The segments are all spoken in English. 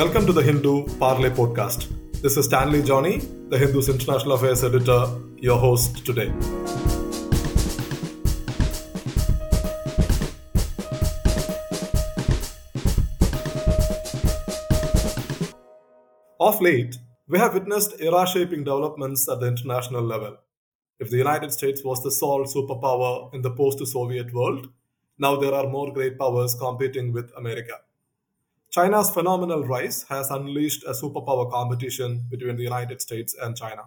Welcome to the Hindu Parley podcast. This is Stanley Johny, the Hindu's International Affairs editor, your host today. Of late, we have witnessed era shaping developments at the international level. If the United States was the sole superpower in the post Soviet world, now there are more great powers competing with America. China's phenomenal rise has unleashed a superpower competition between the United States and China.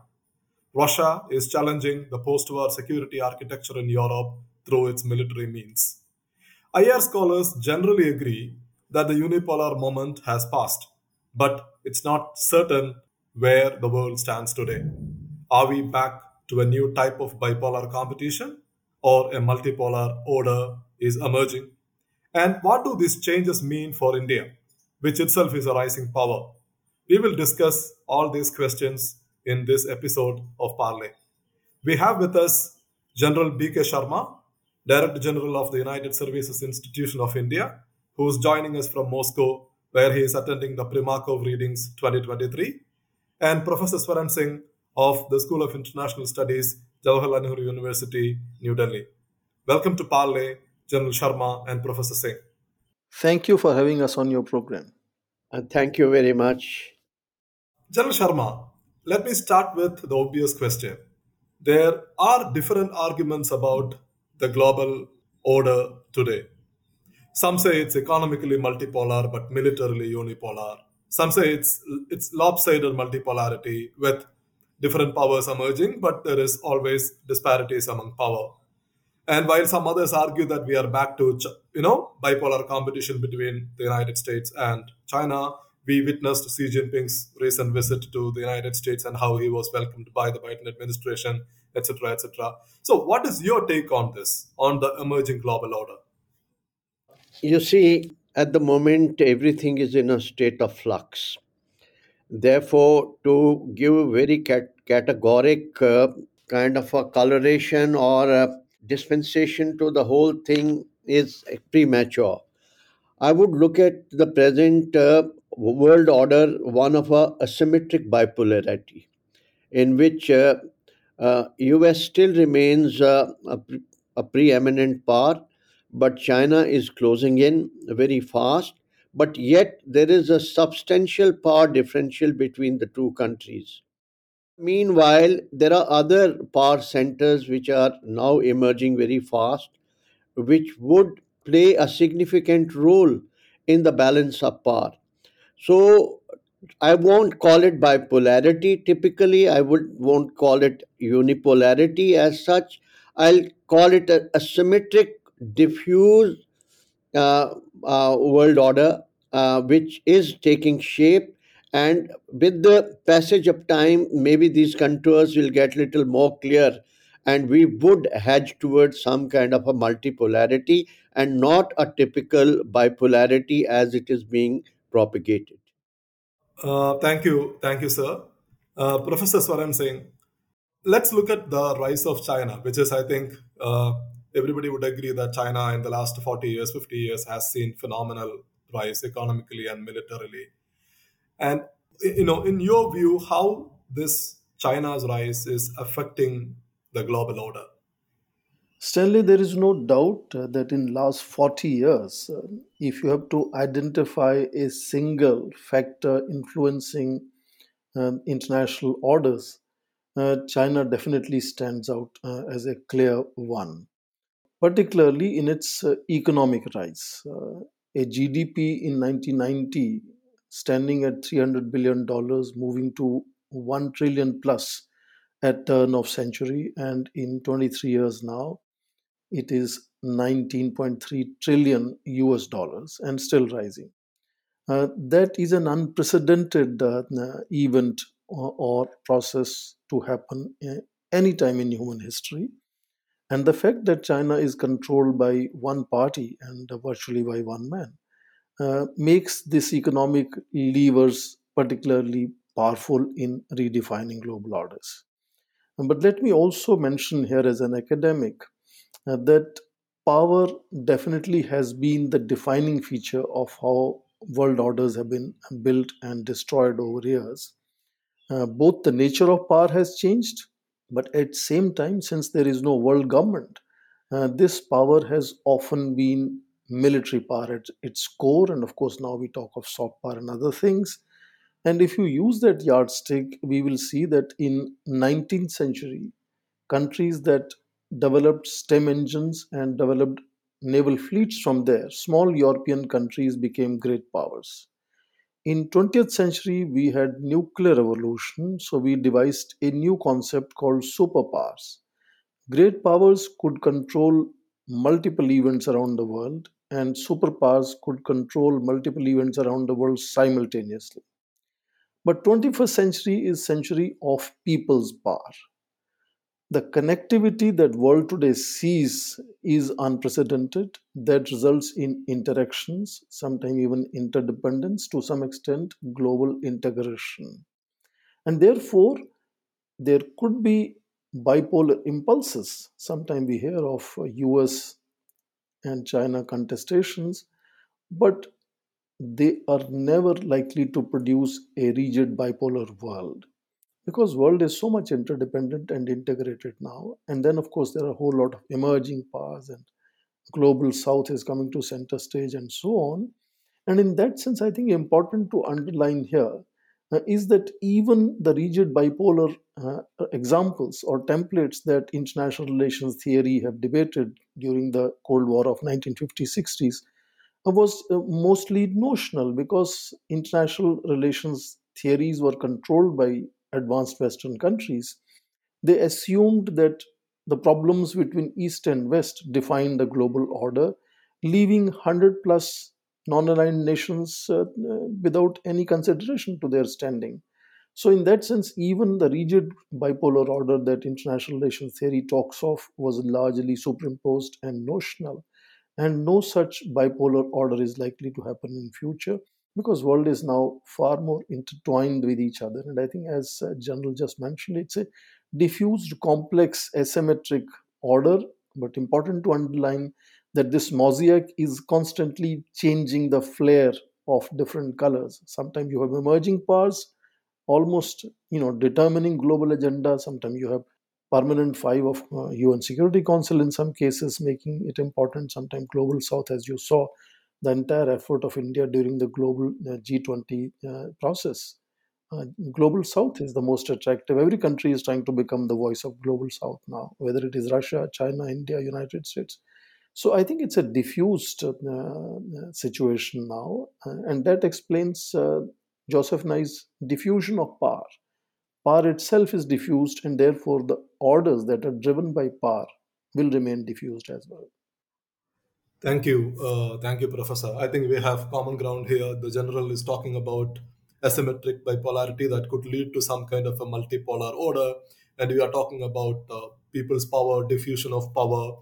Russia is challenging the post war security architecture in Europe through its military means. IR scholars generally agree that the unipolar moment has passed, but it's not certain where the world stands today. Are we back to a new type of bipolar competition or a multipolar order is emerging? And what do these changes mean for India? Which itself is a rising power. We will discuss all these questions in this episode of Parley. We have with us General B.K. Sharma, Director General of the United Services Institution of India, who is joining us from Moscow, where he is attending the Primakov Readings 2023, and Professor Swaran Singh of the School of International Studies, Jawaharlal Nehru University, New Delhi. Welcome to Parley, General Sharma and Professor Singh. Thank you for having us on your program. And thank you very much. General Sharma, let me start with the obvious question. There are different arguments about the global order today. Some say it's economically multipolar but militarily unipolar. Some say it's it's lopsided multipolarity with different powers emerging, but there is always disparities among power. And while some others argue that we are back to, you know, bipolar competition between the United States and China, we witnessed Xi Jinping's recent visit to the United States and how he was welcomed by the Biden administration, etc., etc. So, what is your take on this, on the emerging global order? You see, at the moment, everything is in a state of flux. Therefore, to give a very cat- categoric uh, kind of a coloration or a dispensation to the whole thing is premature. I would look at the present uh, world order one of a asymmetric bipolarity, in which uh, uh, U.S. still remains uh, a, a preeminent power, but China is closing in very fast. But yet there is a substantial power differential between the two countries. Meanwhile, there are other power centers which are now emerging very fast, which would play a significant role in the balance of power. So I won't call it bipolarity. Typically, I would won't call it unipolarity as such. I'll call it a, symmetric, diffuse uh, uh, world order, uh, which is taking shape and with the passage of time maybe these contours will get little more clear and we would hedge towards some kind of a multipolarity and not a typical bipolarity as it is being propagated. Uh, thank you. Thank you sir. Uh, professor swaran singh let's look at the rise of china which is i think uh, everybody would agree that china in the last 40 years 50 years has seen phenomenal rise economically and militarily and you know, in your view, how this China's rise is affecting the global order? Stanley, there is no doubt uh, that in last 40 years, uh, if you have to identify a single factor influencing um, international orders, uh, China definitely stands out uh, as a clear one, particularly in its uh, economic rise. Uh, a GDP in 1990 standing at $300 billion, moving to 1 trillion plus at turn of century. And in 23 years now, it is 19.3 trillion US dollars and still rising. Uh, that is an unprecedented uh, event or, or, process to happen uh, any time in human history. And the fact that China is controlled by one party and virtually by one man uh, makes this economic levers particularly powerful in redefining global orders. But let me also mention here as an academic uh, that power definitely has been the defining feature of how world orders have been built and destroyed over years. Uh, both the nature of power has changed, but at the same time, since there is no world government, uh, this power has often been military power at its core, and of course now we talk of soft power and other things. And if you use that yardstick, we will see that in 19th century, countries that developed steam engines and developed naval fleets from there, small European countries became great powers. In 20th century, we had nuclear revolution, so we devised a new concept called superpowers. Great powers could control multiple events around the world, and superpowers could control multiple events around the world simultaneously. But 21st century is century of people's power. The connectivity that world today sees is unprecedented. That results in interactions, sometimes even interdependence, to some extent global integration. And therefore, there could be bipolar impulses. Sometimes we hear of US and China contestations, but they are never likely to produce a rigid bipolar world because world is so much interdependent and integrated now. And then of course there are a whole lot of emerging powers and global south is coming to center stage and so on. And in that sense i think important to underline here uh, is that even the rigid bipolar uh, examples or templates that international relations theory have debated during the cold war of 1950s 60s was uh, mostly notional because international relations theories were controlled by advanced Western countries. They assumed that the problems between East and West defined the global order, leaving 100 plus non aligned nations uh, without any consideration to their standing. So, in that sense, even the rigid bipolar order that international relations theory talks of was largely superimposed and notional and no such bipolar order is likely to happen in future because world is now far more intertwined with each other. And i think as uh, general just mentioned it's a diffused complex asymmetric order but important to underline that this mosaic is constantly changing the flare of different colors. Sometimes you have emerging powers almost you know determining global agenda sometimes you have permanent five of uh, UN Security Council in some cases, making it important. Sometimes global South, as you saw, the entire effort of India during the global uh, G20 uh, process. Uh, global South is the most attractive. Every country is trying to become the voice of global South now, whether it is Russia, China, India, United States. So I think it's a diffused uh, uh, situation now, and that explains Joseph Nye's diffusion of power Power itself is diffused, and therefore the orders that are driven by power will remain diffused as well. Thank you. Uh, thank you, Professor. I think we have common ground here. The general is talking about asymmetric bipolarity that could lead to some kind of a multipolar order. And we are talking about uh, people's power, diffusion of power.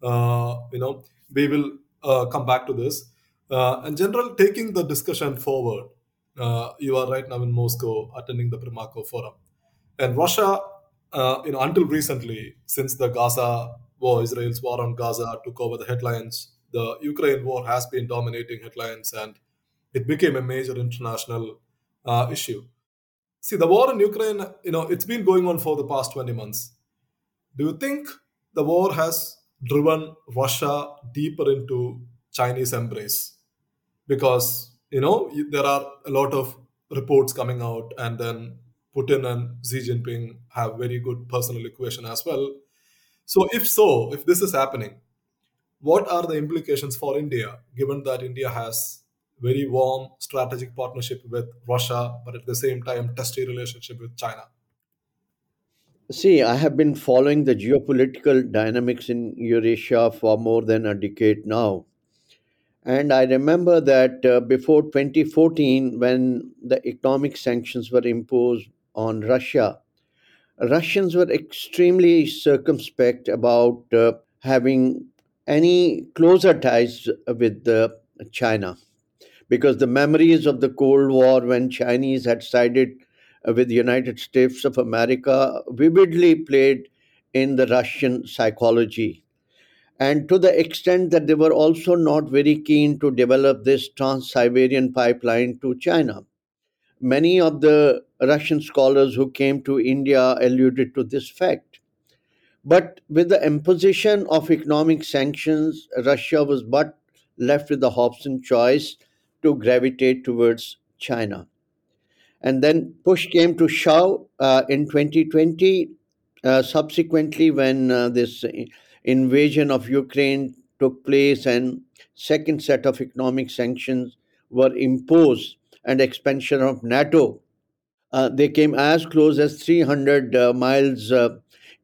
Uh, you know, we will uh, come back to this. Uh, and general, taking the discussion forward, uh, you are right now in Moscow attending the Primakov Forum. And Russia, uh, you know, until recently, since the Gaza war, Israel's war on Gaza took over the headlines, the Ukraine war has been dominating headlines and it became a major international uh, issue. See, the war in Ukraine, you know, it's been going on for the past 20 months. Do you think the war has driven Russia deeper into Chinese embrace? Because you know, there are a lot of reports coming out, and then Putin and Xi Jinping have very good personal equation as well. So, if so, if this is happening, what are the implications for India, given that India has very warm strategic partnership with Russia, but at the same time testy relationship with China? See, I have been following the geopolitical dynamics in Eurasia for more than a decade now. And I remember that uh, before 2014, when the economic sanctions were imposed on Russia, Russians were extremely circumspect about uh, having any closer ties with uh, China. Because the memories of the Cold War when Chinese had sided uh, with the United States of America vividly played in the Russian psychology and to the extent that they were also not very keen to develop this Trans Siberian pipeline to China. Many of the Russian scholars who came to India alluded to this fact. But with the imposition of economic sanctions, Russia was but left with the Hobson choice to gravitate towards China. And then push came to shove uh, in 2020. Uh, subsequently, when uh, this invasion of Ukraine took place and second set of economic sanctions were imposed and expansion of NATO, uh, they came as close as 300 uh, miles uh,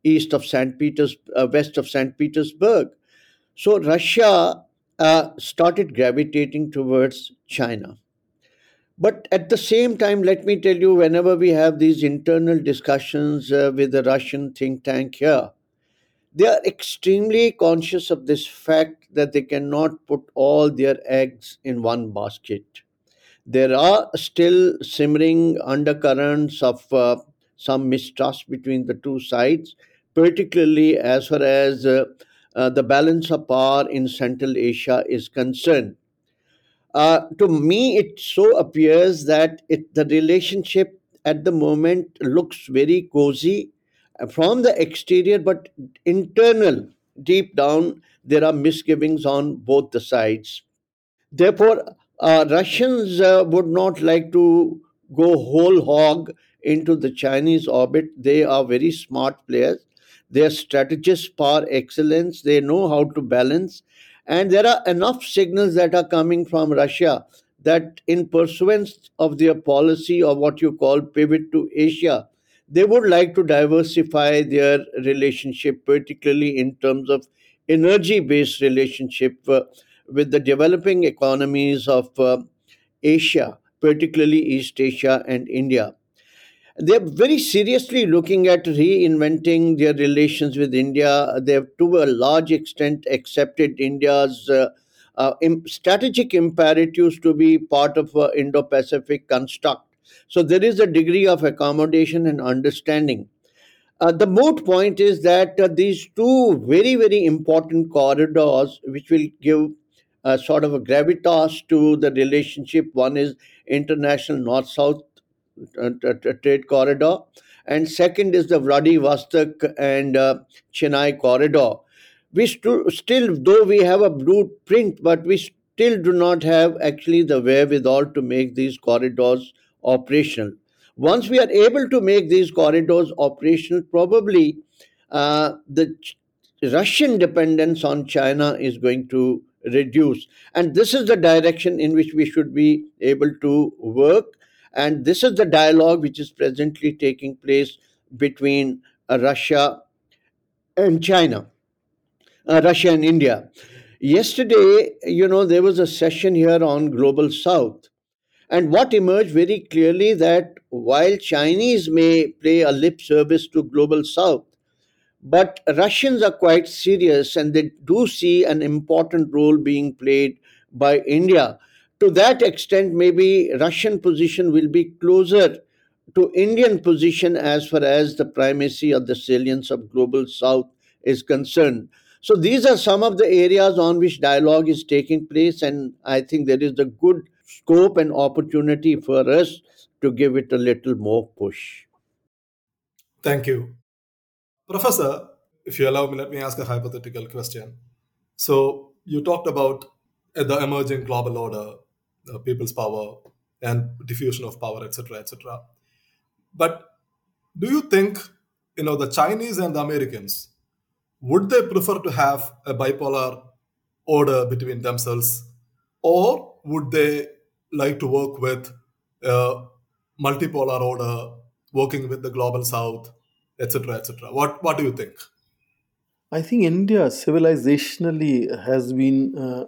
east of St. Peters, west of St. Petersburg. So Russia started gravitating towards China. But at the same time, let me tell you, whenever we have these internal discussions uh, with the Russian think tank here, they are extremely conscious of this fact that they cannot put all their eggs in one basket. There are still simmering undercurrents of uh, some mistrust between the two sides, particularly as far as uh, uh, the balance of power in Central Asia is concerned. Uh, to me, it so appears that it, the relationship at the moment looks very cozy from the exterior, but internal, deep down, there are misgivings on both the sides. Therefore, uh, Russians uh, would not like to go whole hog into the Chinese orbit. They are very smart players. They are strategists par excellence. They know how to balance and there are enough signals that are coming from Russia that, in pursuance of their policy or what you call pivot to Asia, they would like to diversify their relationship, particularly in terms of energy based relationship uh, with the developing economies of uh, Asia, particularly East Asia and India they're very seriously looking at reinventing their relations with India. They've, to a large extent, accepted India's uh, uh, strategic imperatives to be part of an Indo Pacific construct. So there is a degree of accommodation and understanding. Uh, the moot point is that uh, these two very, very important corridors, which will give a sort of a gravitas to the relationship, one is international north south trade corridor. And second is the Vladivostok and uh, Chennai corridor. We st- still, though we have a blueprint, but we still do not have actually the wherewithal to make these corridors operational. Once we are able to make these corridors operational, probably uh, the Russian dependence on China is going to reduce. And this is the direction in which we should be able to work. And this is the dialogue which is presently taking place between uh, Russia and China, uh, Russia and India. Yesterday, you know, there was a session here on Global South. And what emerged very clearly that while Chinese may play a lip service to Global South, but Russians are quite serious and they do see an important role being played by India to that extent, maybe Russian position will be closer to Indian position as far as the primacy or the salience of global south is concerned. So these are some of the areas on which dialogue is taking place, and I think there is a good scope and opportunity for us to give it a little more push. Thank you. Professor, if you allow me, let me ask a hypothetical question. So you talked about the emerging global order uh, people's power and diffusion of power, etc., etc. But do you think you know the Chinese and the Americans would they prefer to have a bipolar order between themselves, or would they like to work with a multipolar order, working with the global South, etc., etc.? What What do you think? I think India civilizationally has been uh,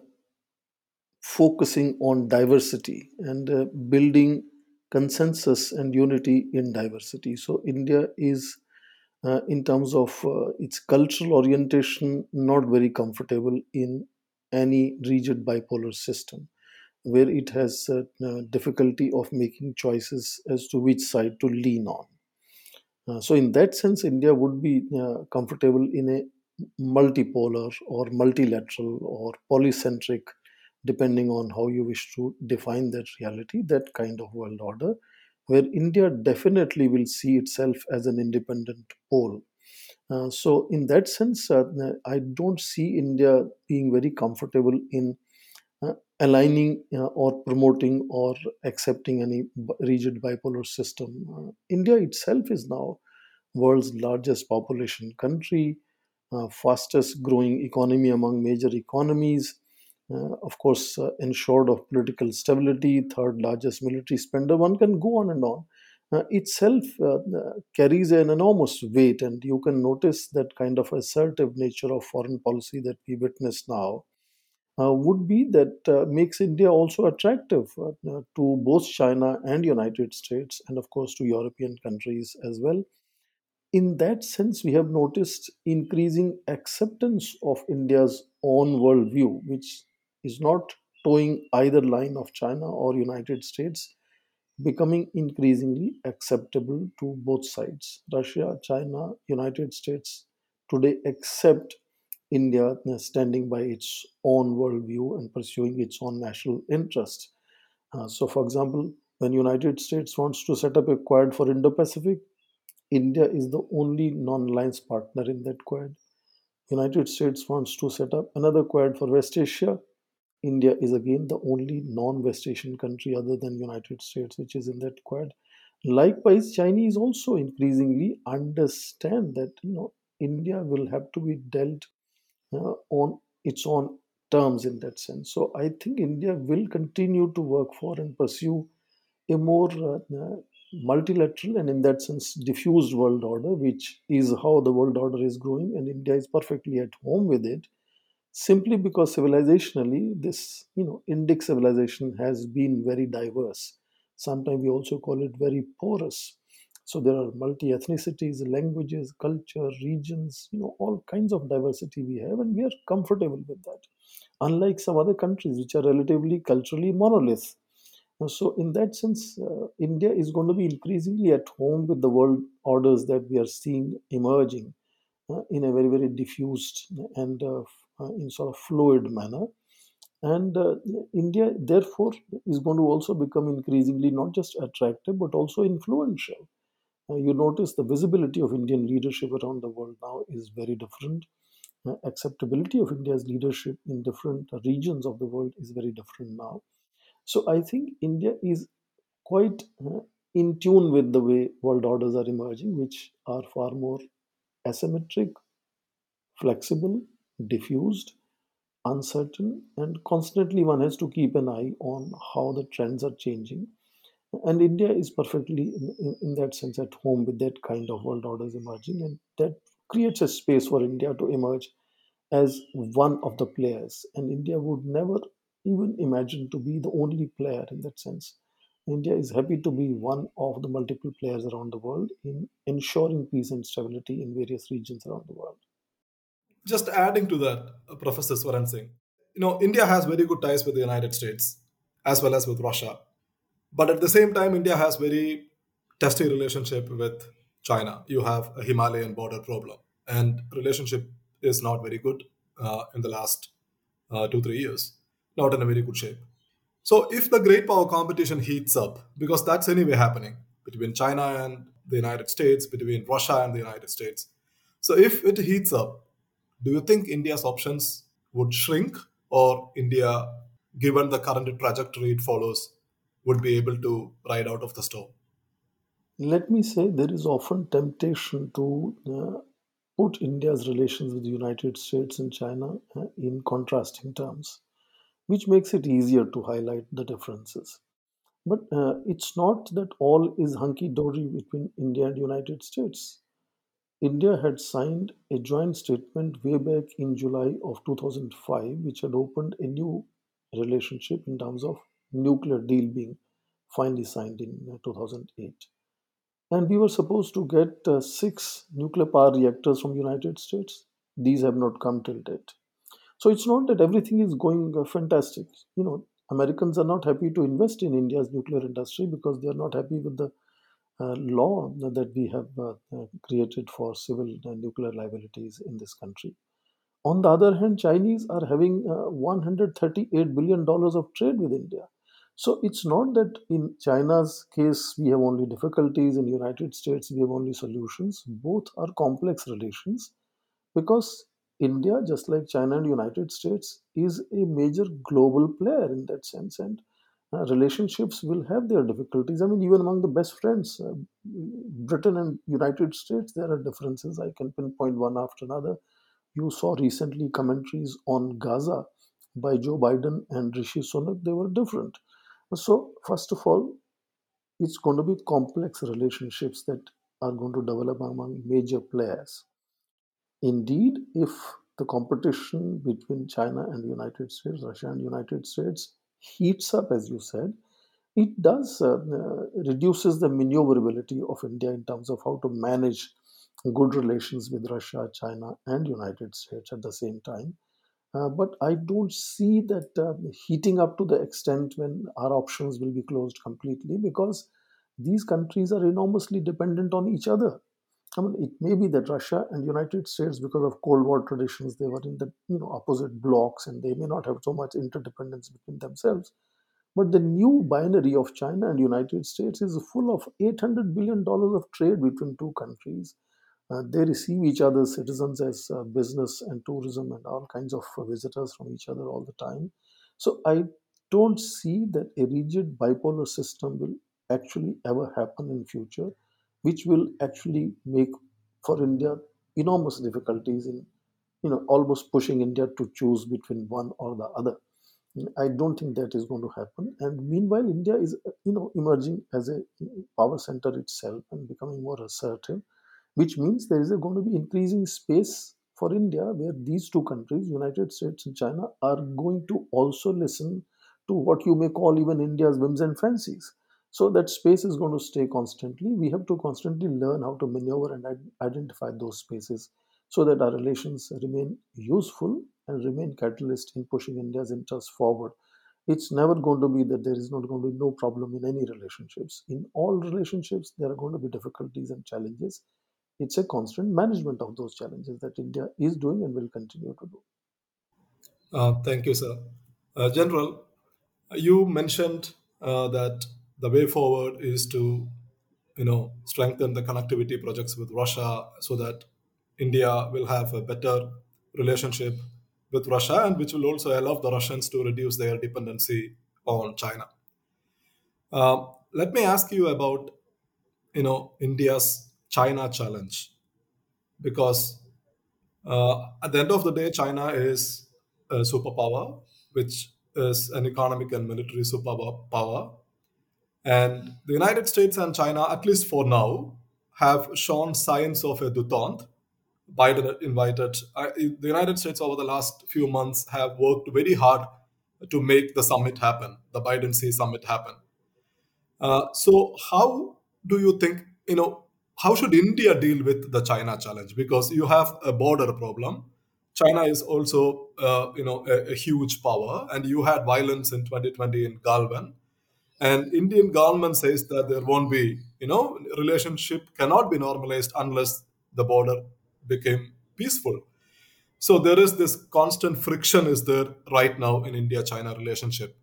focusing on diversity and uh, building consensus and unity in diversity. So, India is, uh, in terms of uh, its cultural orientation, not very comfortable in any rigid bipolar system where it has uh, difficulty of making choices as to which side to lean on. Uh, so, in that sense, India would be uh, comfortable in a multipolar or multilateral or polycentric, depending on how you wish to define that reality, that kind of world order, where India definitely will see itself as an independent pole. Uh, so, in that sense, uh, I don't see India being very comfortable in uh, aligning uh, or promoting or accepting any rigid bipolar system. Uh, India itself is now world's largest population country, uh, fastest growing economy among major economies. Uh, of course, uh, ensured of political stability, third largest military spender. One can go on and on. Itself carries an enormous weight, and you can notice that kind of assertive nature of foreign policy that we witness now would be that uh, makes India also attractive uh, uh, to both China and United States, and of course to European countries as well. In that sense, we have noticed increasing acceptance of India's own worldview, which is not toeing either line of China or United States, becoming increasingly acceptable to both sides. Russia, China, United States today accept India standing by its own worldview and pursuing its own national interests. Uh, so, for example, when United States wants to set up a quad for Indo-Pacific, India is the only non-alliance partner in that quad. United States wants to set up another quad for West Asia. India is again the only non-West Asian country other than United States which is in that quad. Likewise, Chinese also increasingly understand that you know India will have to be dealt uh, on its own terms in that sense. So I think India will continue to work for and pursue a more uh, multilateral and in that sense diffused world order, which is how the world order is growing, and India is perfectly at home with it simply because civilizationally this you know indic civilization has been very diverse sometimes we also call it very porous so there are multi ethnicities languages culture regions you know all kinds of diversity we have and we are comfortable with that. Unlike some other countries which are relatively culturally monolith. So in that sense uh, india is going to be increasingly at home with the world orders that we are seeing emerging uh, in a very very diffused and uh, uh, in sort of fluid manner. And uh, india therefore is going to also become increasingly not just attractive but also influential you notice the visibility of indian leadership around the world now is very different Uh, acceptability of india's leadership in different regions of the world is very different now so i think india is quite uh, in tune with the way world orders are emerging which are far more asymmetric flexible, diffused, uncertain, and constantly one has to keep an eye on how the trends are changing. And India is perfectly, in, in, in that sense, at home with that kind of world orders emerging, and that creates a space for India to emerge as one of the players. And India would never even imagine to be the only player in that sense. India is happy to be one of the multiple players around the world in ensuring peace and stability in various regions around the world. Just adding to that, uh, Professor Swaran Singh, you know, India has very good ties with the United States as well as with Russia. But at the same time, India has very testy relationship with China. You have a Himalayan border problem, and relationship is not very good uh, in the last uh, two three years. Not in a very good shape. So if the great power competition heats up, because that's anyway happening between China and the United States, between Russia and the United States. So if it heats up, do you think India's options would shrink, or India, given the current trajectory it follows, would be able to ride out of the storm? Let me say there is often temptation to uh, put India's relations with the United States and China uh, in contrasting terms, which makes it easier to highlight the differences. But uh, it's not that all is hunky dory between India and United States. India had signed a joint statement way back in July of 2005, which had opened a new relationship in terms of nuclear deal being finally signed in uh, 2008. And we were supposed to get uh, six nuclear power reactors from United States. These have not come till date. So it's not that everything is going uh, fantastic. You know, Americans are not happy to invest in India's nuclear industry because they are not happy with the uh, law that we have uh, uh, created for civil nuclear liabilities in this country. On the other hand, Chinese are having uh, 138 billion dollars of trade with India. So it's not that in China's case we have only difficulties, in United States we have only solutions. Both are complex relations because India, just like China and United States, is a major global player in that sense, and uh, relationships will have their difficulties. I mean, even among the best friends, uh, Britain and United States, there are differences. I can pinpoint one after another. You saw recently commentaries on Gaza by Joe Biden and Rishi Sunak. They were different. So, first of all, it's going to be complex relationships that are going to develop among major players. Indeed, if the competition between China and the United States, Russia and the United States heats up, as you said, it does uh, uh, reduces the maneuverability of India in terms of how to manage good relations with Russia, China, and United States at the same time. Uh, but I don't see that uh, heating up to the extent when our options will be closed completely because these countries are enormously dependent on each other. I mean, it may be that Russia and United States, because of Cold War traditions, they were in the you know opposite blocks, and they may not have so much interdependence between themselves. But the new binary of China and United States is full of 800 billion dollars of trade between two countries. Uh, they receive each other's citizens as uh, business and tourism and all kinds of uh, visitors from each other all the time. So I don't see that a rigid bipolar system will actually ever happen in future which will actually make for India enormous difficulties in you know almost pushing India to choose between one or the other. I don't think that is going to happen. And meanwhile, India is you know emerging as a power center itself and becoming more assertive, which means there is going to be increasing space for India where these two countries, United States and China, are going to also listen to what you may call even India's whims and fancies. So that space is going to stay constantly. We have to constantly learn how to maneuver and identify those spaces so that our relations remain useful and remain catalyst in pushing India's interests forward. It's never going to be that there is not going to be no problem in any relationships. In all relationships, there are going to be difficulties and challenges. It's a constant management of those challenges that India is doing and will continue to do. Uh, thank you, sir. Uh, General, you mentioned uh, that the way forward is to you know strengthen the connectivity projects with Russia so that India will have a better relationship with Russia and which will also allow the Russians to reduce their dependency on China. Uh, let me ask you about you know India's China challenge because uh, at the end of the day, China is a superpower, which is an economic and military superpower and the United States and China, at least for now, have shown signs of a detente. Biden invited uh, the United States over the last few months have worked very hard to make the summit happen, the Biden Xi summit happen. Uh, so, how do you think you know how should India deal with the China challenge? Because you have a border problem. China is also uh, you know a, a huge power, and you had violence in 2020 in Galwan and indian government says that there won't be you know relationship cannot be normalized unless the border became peaceful so there is this constant friction is there right now in india china relationship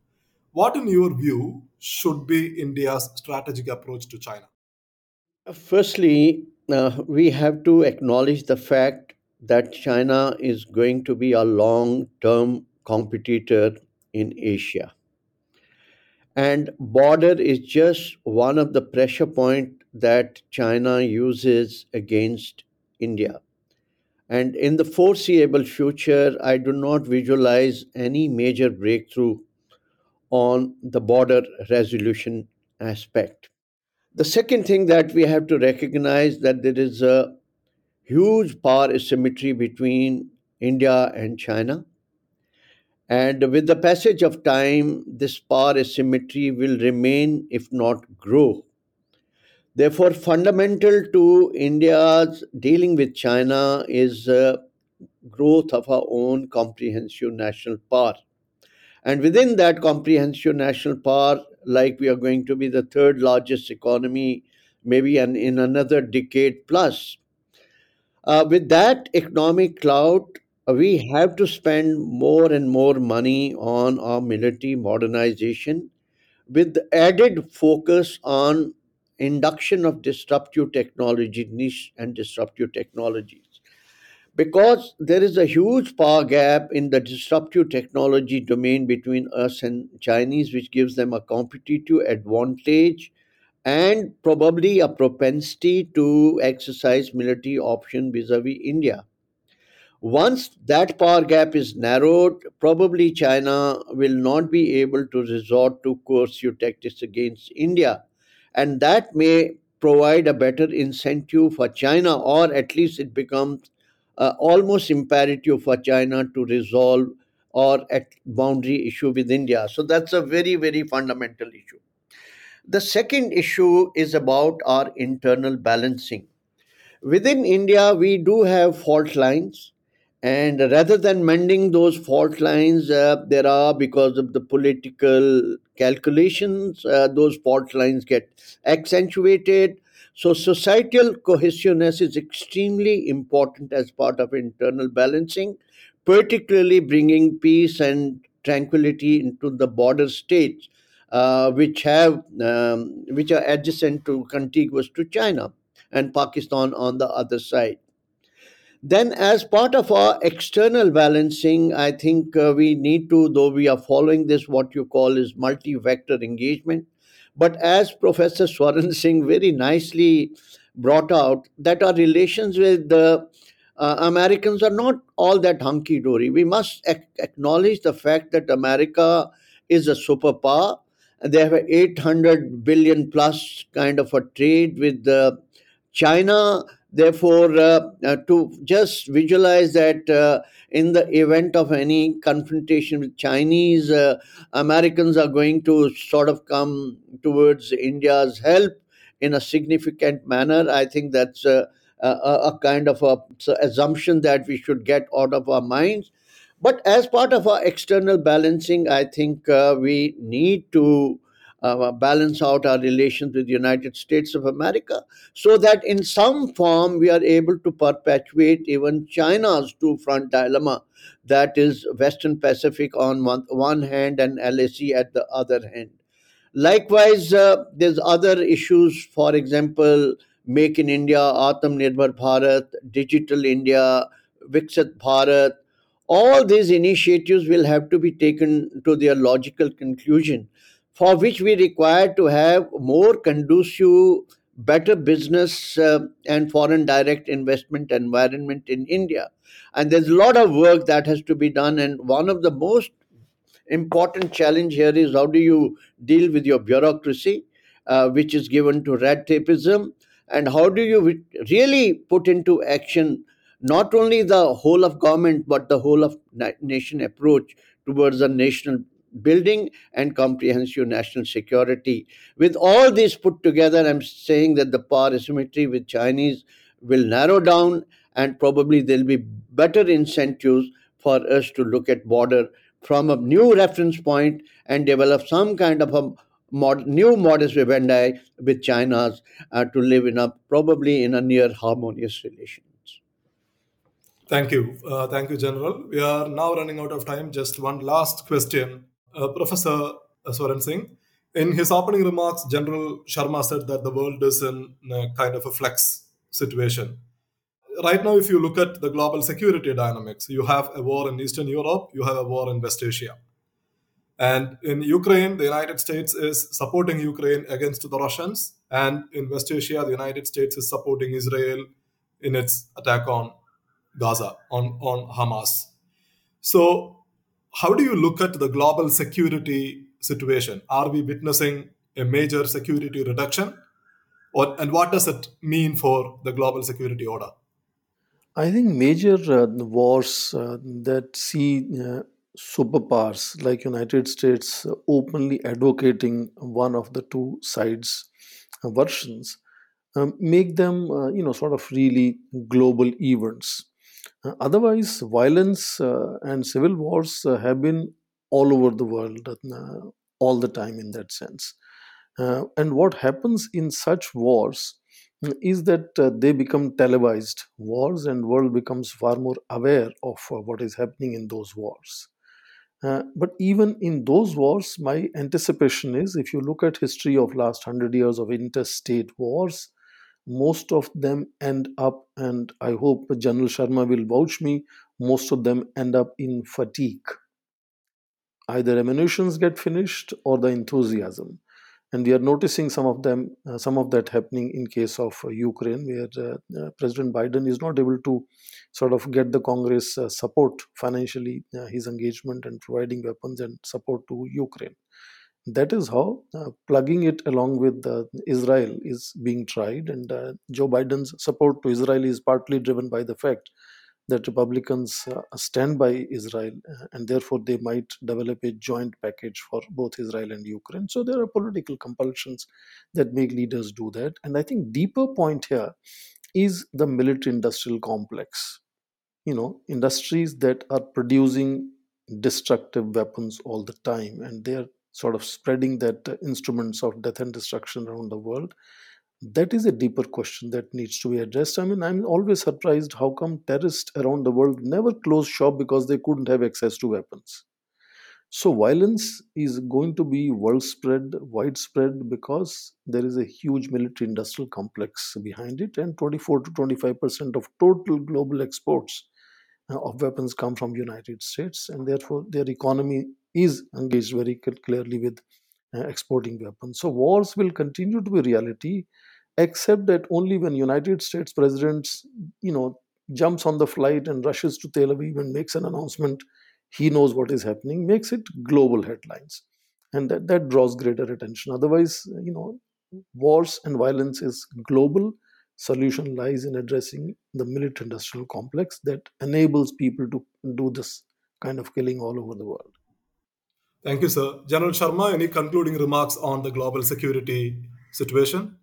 what in your view should be india's strategic approach to china Firstly, uh, we have to acknowledge the fact that China is going to be a long term competitor in Asia. And border is just one of the pressure point that china uses against india. And in the foreseeable future i do not visualize any major breakthrough on the border resolution aspect the second thing that we have to recognize that there is a huge power asymmetry between india and china and with the passage of time, this power asymmetry will remain, if not grow. Therefore, fundamental to India's dealing with China is uh, growth of our own comprehensive national power. And within that comprehensive national power, like we are going to be the third largest economy, maybe an, in another decade plus, uh, with that economic clout, uh, we have to spend more and more money on our military modernization with added focus on induction of disruptive technology niche and disruptive technologies because there is a huge power gap in the disruptive technology domain between us and chinese which gives them a competitive advantage and probably a propensity to exercise military option vis-a-vis india once that power gap is narrowed, probably China will not be able to resort to coercive tactics against India. And that may provide a better incentive for China, or at least it becomes uh, almost imperative for China to resolve or at boundary issue with India. So that's a very, very fundamental issue. The second issue is about our internal balancing. Within India, we do have fault lines and rather than mending those fault lines, uh, there are, because of the political calculations, uh, those fault lines get accentuated. So, societal cohesiveness is extremely important as part of internal balancing, particularly bringing peace and tranquility into the border states, uh, which have um, which are adjacent to contiguous to China and Pakistan on the other side. Then, as part of our external balancing, I think uh, we need to, though we are following this, what you call is multi vector engagement. But as Professor Swaran Singh very nicely brought out, that our relations with the uh, Americans are not all that hunky dory. We must ac- acknowledge the fact that America is a superpower. And They have a 800 billion plus kind of a trade with uh, China Therefore, uh, uh, to just visualize that uh, in the event of any confrontation with Chinese, uh, Americans are going to sort of come towards India's help in a significant manner. I think that's a, a, a kind of a assumption that we should get out of our minds. But as part of our external balancing, I think uh, we need to uh, balance out our relations with the United States of America so that in some form we are able to perpetuate even China's two front dilemma that is Western Pacific on one, one hand and LAC at the other hand. Likewise, uh, there's other issues, for example, Make in India, Atmanirbhar Bharat, Digital India, Viksit Bharat, all these initiatives will have to be taken to their logical conclusion for which we require to have more conducive, better business uh, and foreign direct investment environment in India. And there's a lot of work that has to be done. And one of the most important challenge here is how do you deal with your bureaucracy, uh, which is given to red tapeism, and how do you really put into action not only the whole of government but the whole of nation approach towards a national building and comprehensive national security. With all this put together, I'm saying that the power asymmetry with Chinese will narrow down and probably there'll be better incentives for us to look at border from a new reference point and develop some kind of a mod, new modus vivendi with China's uh, to live in a probably in a near harmonious relations. Thank you. Uh, thank you, General. We are now running out of time. Just one last question uh, Professor Swaran Singh. In his opening remarks, General Sharma said that the world is in a kind of a flex situation. Right now, if you look at the global security dynamics, you have a war in Eastern Europe, you have a war in West Asia. And in Ukraine, the United States is supporting Ukraine against the Russians. And in West Asia, the United States is supporting Israel in its attack on Gaza, on, on Hamas. So how do you look at the global security situation? Are we witnessing a major security reduction? Or, and what does it mean for the global security order? I think major uh, wars uh, that see uh, superpowers like United States openly advocating one of the two sides uh, versions um, make them, uh, you know, sort of really global events. Uh, otherwise, violence uh, and civil wars uh, have been all over the world all the time in that sense. and what happens in such wars is that uh, they become televised wars and world becomes far more aware of uh, what is happening in those wars uh, but even in those wars my anticipation is if you look at history of last 100 years of interstate wars most of them end up and i hope general sharma will vouch me most of them end up in fatigue. Either ammunitions get finished or the enthusiasm. And we are noticing some of them uh, some of that happening in case of uh, ukraine where uh, uh president biden is not able to sort of get the congress uh, support financially uh, his engagement and providing weapons and support to ukraine that is how plugging it along with israel is being tried and joe biden's support to israel is partly driven by the fact that Republicans uh, stand by Israel uh, and therefore they might develop a joint package for both Israel and Ukraine. So there are political compulsions that make leaders do that. And I think deeper point here is the military industrial complex. You know, industries that are producing destructive weapons all the time and they're sort of spreading that uh, instruments of death and destruction around the world that is a deeper question that needs to be addressed. I mean, I'm always surprised how come terrorists around the world never close shop because they couldn't have access to weapons. So violence is going to be world spread, widespread because there is a huge military industrial complex behind it, and 24 to 25 percent of total global exports uh, of weapons come from United States, and therefore their economy is engaged very clearly with uh, exporting weapons. So wars will continue to be reality except that only when United States presidents, you know, jumps on the flight and rushes to Tel Aviv and makes an announcement, he knows what is happening, makes it global headlines. And that, that draws greater attention. Otherwise, you know, wars and violence is global. Solution lies in addressing the military industrial complex that enables people to do this kind of killing all over the world. Thank you, sir. General Sharma, any concluding remarks on the global security situation?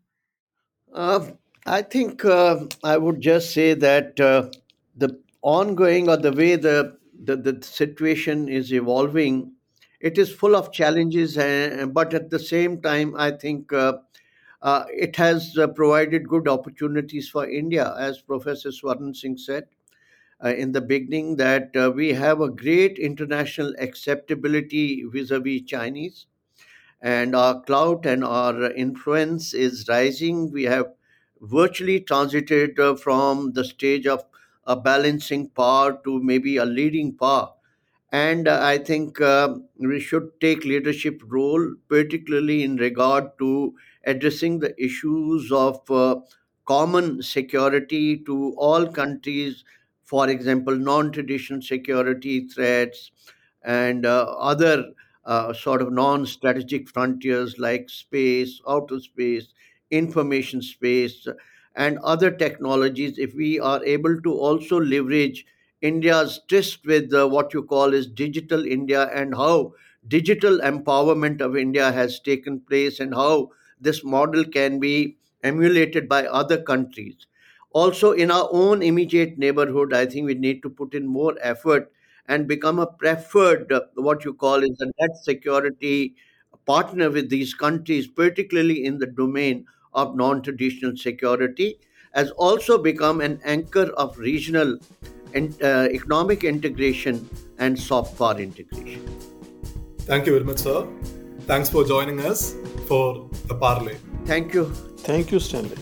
Uh, I think uh, I would just say that uh, the ongoing or the way the, the, the situation is evolving, it is full of challenges, uh, but at the same time, I think uh, uh, it has provided good opportunities for India, as Professor Swaran Singh said in the beginning, that we have a great international acceptability vis a vis Chinese and our clout and our influence is rising. We have virtually transited uh, from the stage of a balancing power to maybe a leading power. And uh, I think uh, we should take leadership role, particularly in regard to addressing the issues of uh, common security to all countries. For example, non-traditional security threats and uh, other uh, sort of non strategic frontiers like space, outer space, information space, and other technologies, if we are able to also leverage India's tryst with uh, what you call is digital India and how digital empowerment of India has taken place and how this model can be emulated by other countries. Also, in our own immediate neighborhood, I think we need to put in more effort and become a preferred, uh, what you call is a net security partner with these countries, particularly in the domain of non traditional security, has also become an anchor of regional and, uh, economic integration and soft power integration. Thank you very much, sir. Thanks for joining us for the Parley. Thank you. Thank you, Stanley.